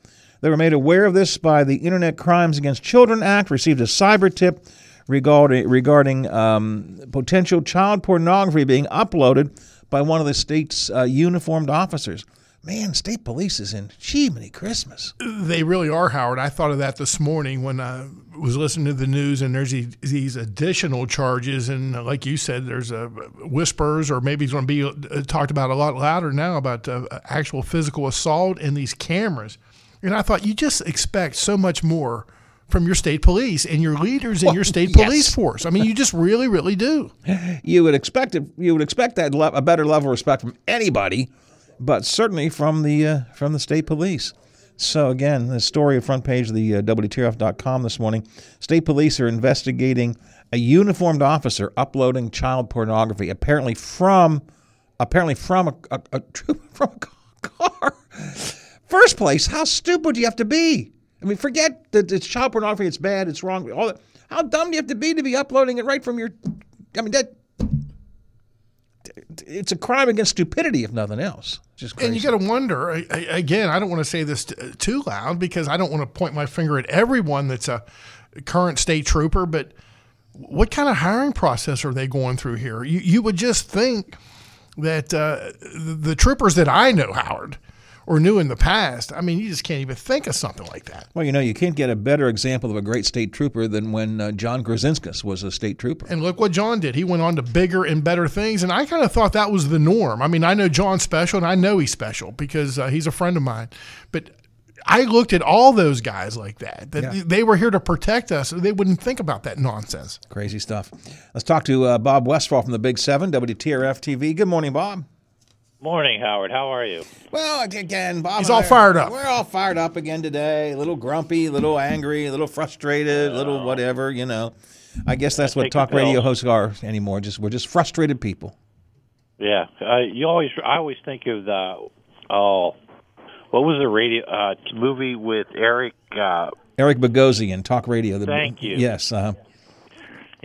They were made aware of this by the Internet Crimes Against Children Act, received a cyber tip regarding, regarding um, potential child pornography being uploaded by one of the state's uh, uniformed officers. Man, state police is in Jiminy Christmas. They really are, Howard. I thought of that this morning when I was listening to the news, and there's these, additional charges, and like you said, there's uh, whispers, or maybe it's going to be uh, talked about a lot louder now about uh, actual physical assault and these cameras. And I thought you just expect so much more from your state police and your leaders in Well, your state yes. police force. I mean, you just really, really do. You would expect it. You would expect that le- a better level of respect from anybody, but certainly from the uh, from the state police. So again, the story of front page of the uh, WTRF.com this morning. State police are investigating a uniformed officer uploading child pornography, apparently from apparently from a, a, a from a car. First place, how stupid do you have to be? I mean, forget that it's child pornography. It's bad. It's wrong. All that. How dumb do you have to be to be uploading it right from your? I mean, that it's a crime against stupidity, if nothing else. Just crazy. And you got to wonder I- I- again. I don't want to say this t- too loud because I don't want to point my finger at everyone that's a current state trooper. But what kind of hiring process are they going through here? You you would just think that uh, the, the troopers that I know, Howard, or knew in the past. I mean, you just can't even think of something like that. Well, you know, you can't get a better example of a great state trooper than when uh, John Krasinskis was a state trooper. And look what John did. He went on to bigger and better things. And I kind of thought that was the norm. I mean, I know John's special and I know he's special because uh, he's a friend of mine. But I looked at all those guys like that, that Yeah. they were here to protect us. They wouldn't think about that nonsense. Crazy stuff. Let's talk to uh, Bob Westfall from the Big Seven, WTRF TV. Good morning, Bob. Morning, Howard. How are you? Well, again, Bob. He's all fired up. We're all fired up again today. A little grumpy, a little angry, a little frustrated, a little whatever. You know, I guess that's what talk radio hosts are anymore. Just we're just frustrated people. Yeah, uh, you always. I always think of the. Oh, what was the radio uh, movie with Eric? Uh, Eric Bogosian, talk radio. The, Thank you. Yes. Uh,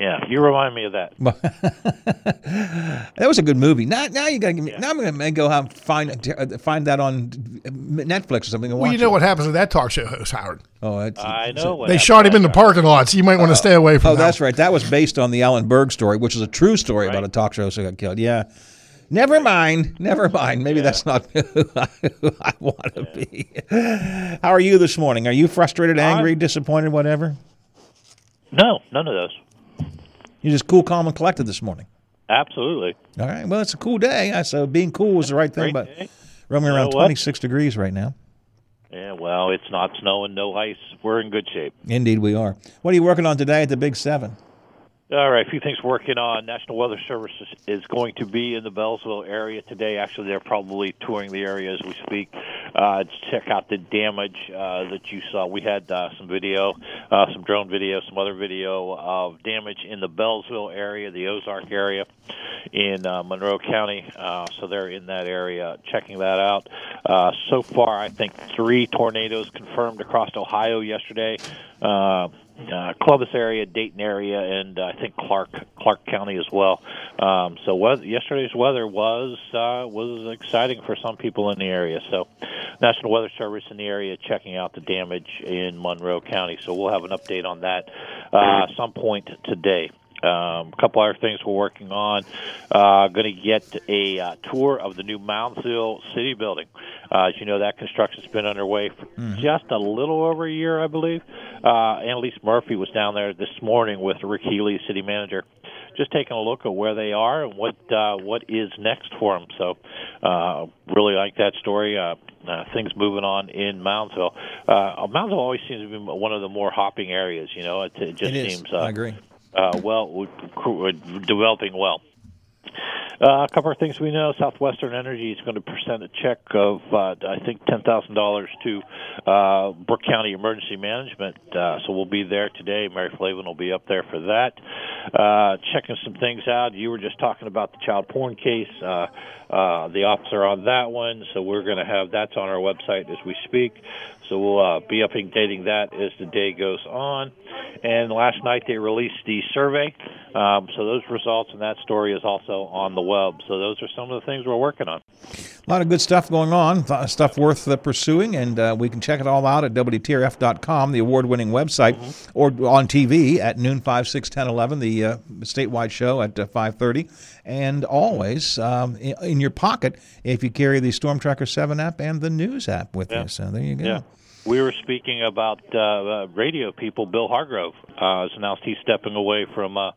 Yeah, you remind me of that. that was a good movie. Now, now you gotta. Now I'm gonna go have find uh, find that on Netflix or something. And Well, you know it. what happens to that talk show host, Howard? Oh, it's, I know what They shot him in the parking lot, so you might want to stay away from Oh, that. that's right. That was based on the Alan Berg story, which is a true story about a talk show host who got killed. Yeah. Never mind. Never mind. Maybe that's not who I, who I want to be. How are you this morning? Are you frustrated, angry, disappointed, whatever? No, none of those. You're just cool, calm, and collected this morning. Absolutely. All right. Well, it's a cool day. I- So being cool is the right thing, but roaming around what? 26 degrees right now. Yeah, well, it's not snowing, no ice. We're in good shape. Indeed, we are. What are you working on today at the Big Seven? All right, a few things working on. National Weather Service is, going to be in the Beallsville area today. Actually, they're probably touring the area as we speak uh, to check out the damage uh, that you saw. We had uh, some video, uh, some drone video, some other video of damage in the Beallsville area, the Ozark area in uh, Monroe County. Uh, so they're in that area checking that out. Uh, so far, I think three tornadoes confirmed across Ohio yesterday. Uh, uh, Columbus area, Dayton area, and uh, I think Clark Clark County as well. Um, so weather, yesterday's weather was uh, was exciting for some people in the area. So National Weather Service in the area checking out the damage in Monroe County. So we'll have an update on that uh, some point today. Um, a couple other things we're working on. Uh, going to get a uh, tour of the new Moundsville City Building. Uh, as you know, that construction's been underway for just a little over a year, I believe. Uh, Annalise Murphy was down there this morning with Rick Healy, city manager, just taking a look at where they are and what uh, what is next for them. So, uh, really like that story. Uh, uh, things moving on in Moundsville. Uh, Moundsville always seems to be one of the more hopping areas. You know, it, it just It seems. Uh, I agree. Uh, well, developing well. Uh, a couple of things we know: Southwestern Energy is going to present a check of, uh, I think, ten thousand dollars to uh, Brooke County Emergency Management. Uh, so we'll be there today. Mary Flavin will be up there for that. Uh, checking some things out. You were just talking about the child porn case. Uh, uh, the officer on that one. So we're going to have that's on our website as we speak. So we'll uh, be updating that as the day goes on. And last night they released the survey. Um, so those results and that story is also on the web. So those are some of the things we're working on. A lot of good stuff going on, stuff worth uh, pursuing, and uh, we can check it all out at WTRF.com, the award winning website, or on TV at noon, 5, 6, 10, 11, the uh, statewide show at uh, 5.30, and always um, in, in your pocket if you carry the Storm Tracker 7 app and the News app with Yeah. you. So there you go. Yeah. We were speaking about uh, uh, radio people. Bill Hillgrove uh, has announced he's stepping away from uh,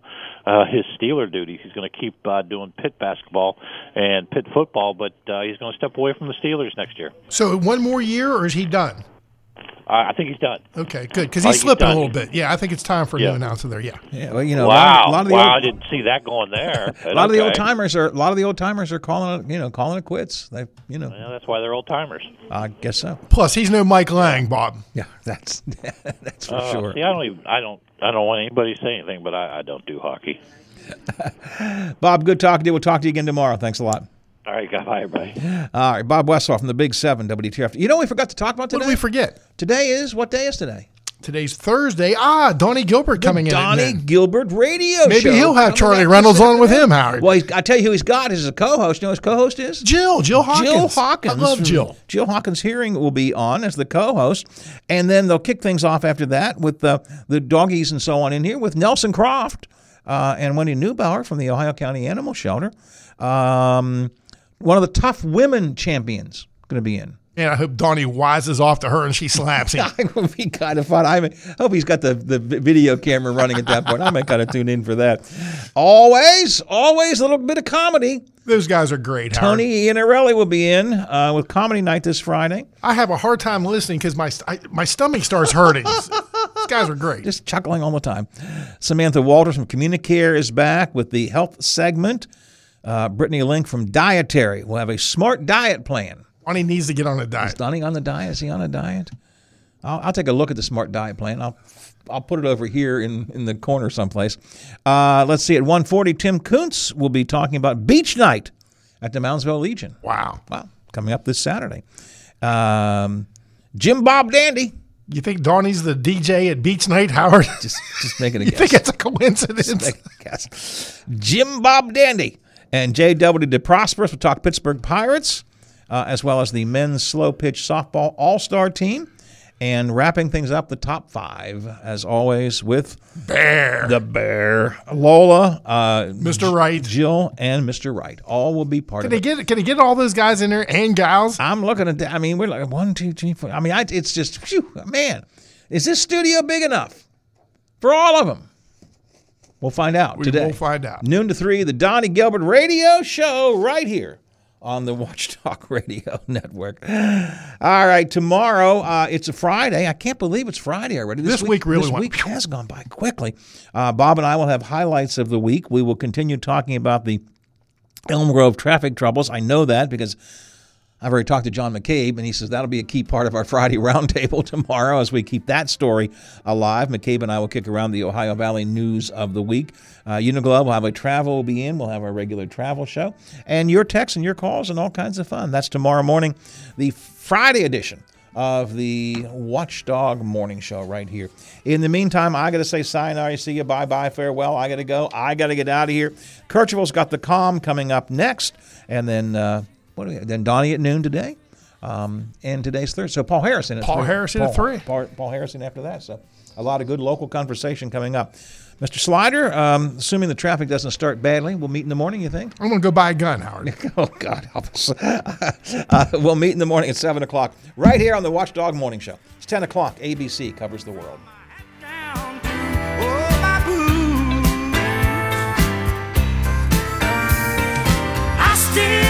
uh, his Steeler duties. He's going to keep uh, doing Pitt basketball and Pitt football, but uh, he's going to step away from the Steelers next year. So one more year, or is he done? I I think he's done. Okay, good. Because I he's think he's slipping a little bit. Yeah, I think it's time for a Yeah. new announcer there. Yeah. Yeah, well, you know, wow! a lot of, the wow! I old, didn't see that going there. a lot of the old timers are a lot of the old timers are calling it, you know, calling it quits. They, you know, Yeah, that's why they're old timers. I guess so. Plus, he's no Mike Lange, Bob. Yeah, that's that's for Uh, sure. See, I don't even. I don't. I don't want anybody to say anything, but I, I don't do hockey. Bob, good talking to you. We'll talk to you again tomorrow. Thanks a lot. All right, bye, everybody. All right, Bob Westphal from the Big Seven, WTF. You know, we forgot to talk about today. What did we forget? Today is what day is today? Today's Thursday. Ah, Donnie Gilbert coming in. at Donnie. Gilbert Radio Maybe Show. he'll have Charlie Reynolds on with him, Howard. Well, he's, I tell you who he's got as a co-host. You know who his co-host is? Jill. Jill Hawkins. Jill Hawkins. I love Jill. Jill Hawkins Hearing will be on as the co-host, and then they'll kick things off after that with the the doggies and so on in here with Nelson Croft uh, and Wendy Neubauer from the Ohio County Animal Shelter. Um, one of the tough women champions going to be in. And I hope Donnie wises off to her and she slaps him. It would be kind of fun. I mean, hope he's got the, the video camera running at that point. I might kind of tune in for that. Always, always a little bit of comedy. Those guys are great, Howard. Tony Iannarelli will be in uh, with Comedy Night this Friday. I have a hard time listening because my I, my stomach starts hurting. These guys are great. Just chuckling all the time. Samantha Walters from Communicare is back with the health segment. Uh, Brittany Link from Dietary will have a smart diet plan. Donnie needs to get on a Is diet. Donnie on the diet? Is he on a diet? I'll, I'll take a look at the smart diet plan. I'll I'll put it over here in, in the corner someplace. Uh, let's see. At 140, Tim Kuntz will be talking about beach night at the Moundsville Legion. Wow. Wow. Coming up this Saturday. Um, Jim Bob Dandy You think Donnie's the DJ at Beach Night, Howard? Just, just making a you guess. think it's a coincidence? Just a guess. Jim Bob Dandy and J.W. DeProsperous will talk Pittsburgh Pirates, uh, as well as the men's slow pitch softball all star team. And wrapping things up, the top five, as always, with Bear. the Bear, Lola, uh, Mr. Wright. Jill, and Mr. Wright. All will be part Can of they it. get can they get all those guys in there and gals? I'm looking at that. I mean, we're like one, two, three, four. I mean, I, it's just, man, is this studio big enough for all of them? We'll find out Today We'll find out. Noon to three, the Donnie Gilbert Radio Show right here on the Watchdog Radio Network. All right, tomorrow uh, it's a Friday. I can't believe it's Friday already. This week really this went- week has gone by quickly. Uh, Bob and I will have highlights of the week. We will continue talking about the Elm Grove traffic troubles. I know that because I've already talked to John McCabe, and he says that'll be a key part of our Friday roundtable tomorrow as we keep that story alive. McCabe and I will kick around the Ohio Valley news of the week. Uh, Uniglobe will have a travel will be in. We'll have our regular travel show, and your texts and your calls and all kinds of fun. That's tomorrow morning, the Friday edition of the Watchdog Morning Show right here. In the meantime, I got to say sayonara, see you, bye bye, farewell. I got to go. I got to get out of here. Kirchhoff's got the calm coming up next, and then uh, what we, then Donnie at noon today, um, and today's third. So Paul Harrison at Paul three. Harrison Paul, at three. Paul, Paul, Harrison after that. So a lot of good local conversation coming up. Mr. Slider, um, assuming the traffic doesn't start badly, we'll meet in the morning, you think? I'm going to go buy a gun, Howard. oh, God help us. uh, we'll meet in the morning at 7 o'clock, right here on the Watchdog Morning Show. It's 10 o'clock. ABC covers the world. still